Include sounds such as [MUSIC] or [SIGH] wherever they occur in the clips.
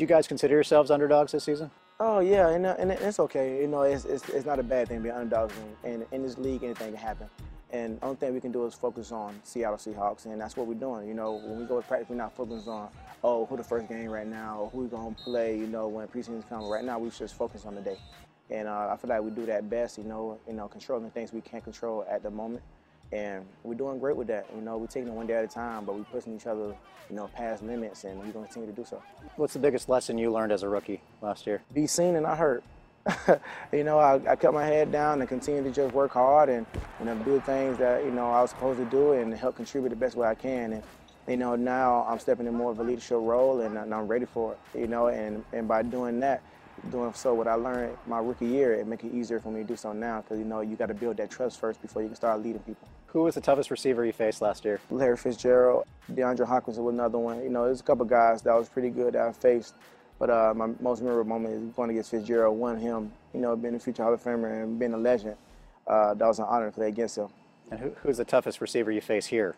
You guys consider yourselves underdogs this season? Oh yeah, and, uh, and it's okay. You know, it's, it's, it's not a bad thing to be underdogs, in, in this league, anything can happen. And the only thing we can do is focus on Seattle Seahawks, and that's what we're doing. You know, when we go to practice, we're not focused on, oh, who the first game right now, or who we to play, you know, when preseason's coming. Right now, we just focus on the day. And uh, I feel like we do that best, you know, you know, controlling things we can't control at the moment. And we're doing great with that. You know, we're taking it one day at a time, but we're pushing each other, you know, past limits, and we're going to continue to do so. What's the biggest lesson you learned as a rookie last year? Be seen and not heard. [LAUGHS] you know, I, I kept my head down and continue to just work hard and you know do the things that you know I was supposed to do and help contribute the best way I can. And you know now I'm stepping in more of a leadership role and, and I'm ready for it. You know, and and by doing that, doing so what I learned my rookie year, it make it easier for me to do so now because you know you got to build that trust first before you can start leading people. Who was the toughest receiver you faced last year? Larry Fitzgerald, DeAndre Hopkins was another one. You know, there's a couple guys that was pretty good that I faced. But uh, my most memorable moment is going against Fitzgerald, won him, you know, being a future Hall of Famer and being a legend. Uh, that was an honor to play against him. And who, who's the toughest receiver you face here?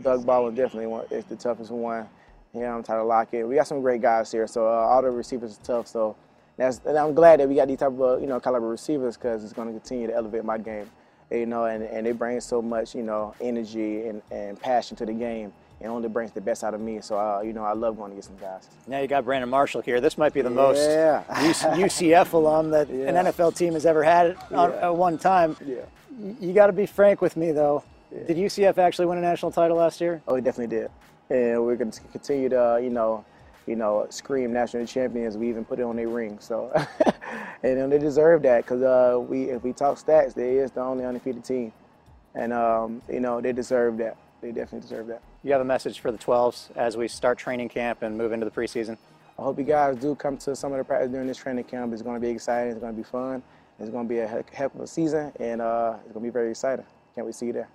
Doug Baldwin definitely one, is the toughest one. Yeah, I'm Tyler Lockett. We got some great guys here, so uh, all the receivers are tough. So that's, and I'm glad that we got these type of you know caliber receivers because it's going to continue to elevate my game. You know, and, and they bring so much you know energy and, and passion to the game it only brings the best out of me. So, uh, you know, I love going to get some guys. Now you got Brandon Marshall here. This might be the most [LAUGHS] UCF alum that yeah. an NFL team has ever had yeah. at one time. Yeah. You got to be frank with me, though. Yeah. Did UCF actually win a national title last year? Oh, we definitely did. And we're going to continue to, you know, you know, scream national champions. We even put it on their ring. So, [LAUGHS] and they deserve that because uh, we, if we talk stats, they is the only undefeated team, and um, you know they deserve that they definitely deserve that. You have a message for the 12s as we start training camp and move into the preseason? I hope you guys do come to some of the practice during this training camp. It's going to be exciting. It's going to be fun. It's going to be a heck of a season, and uh, it's going to be very exciting. Can't wait to see you there.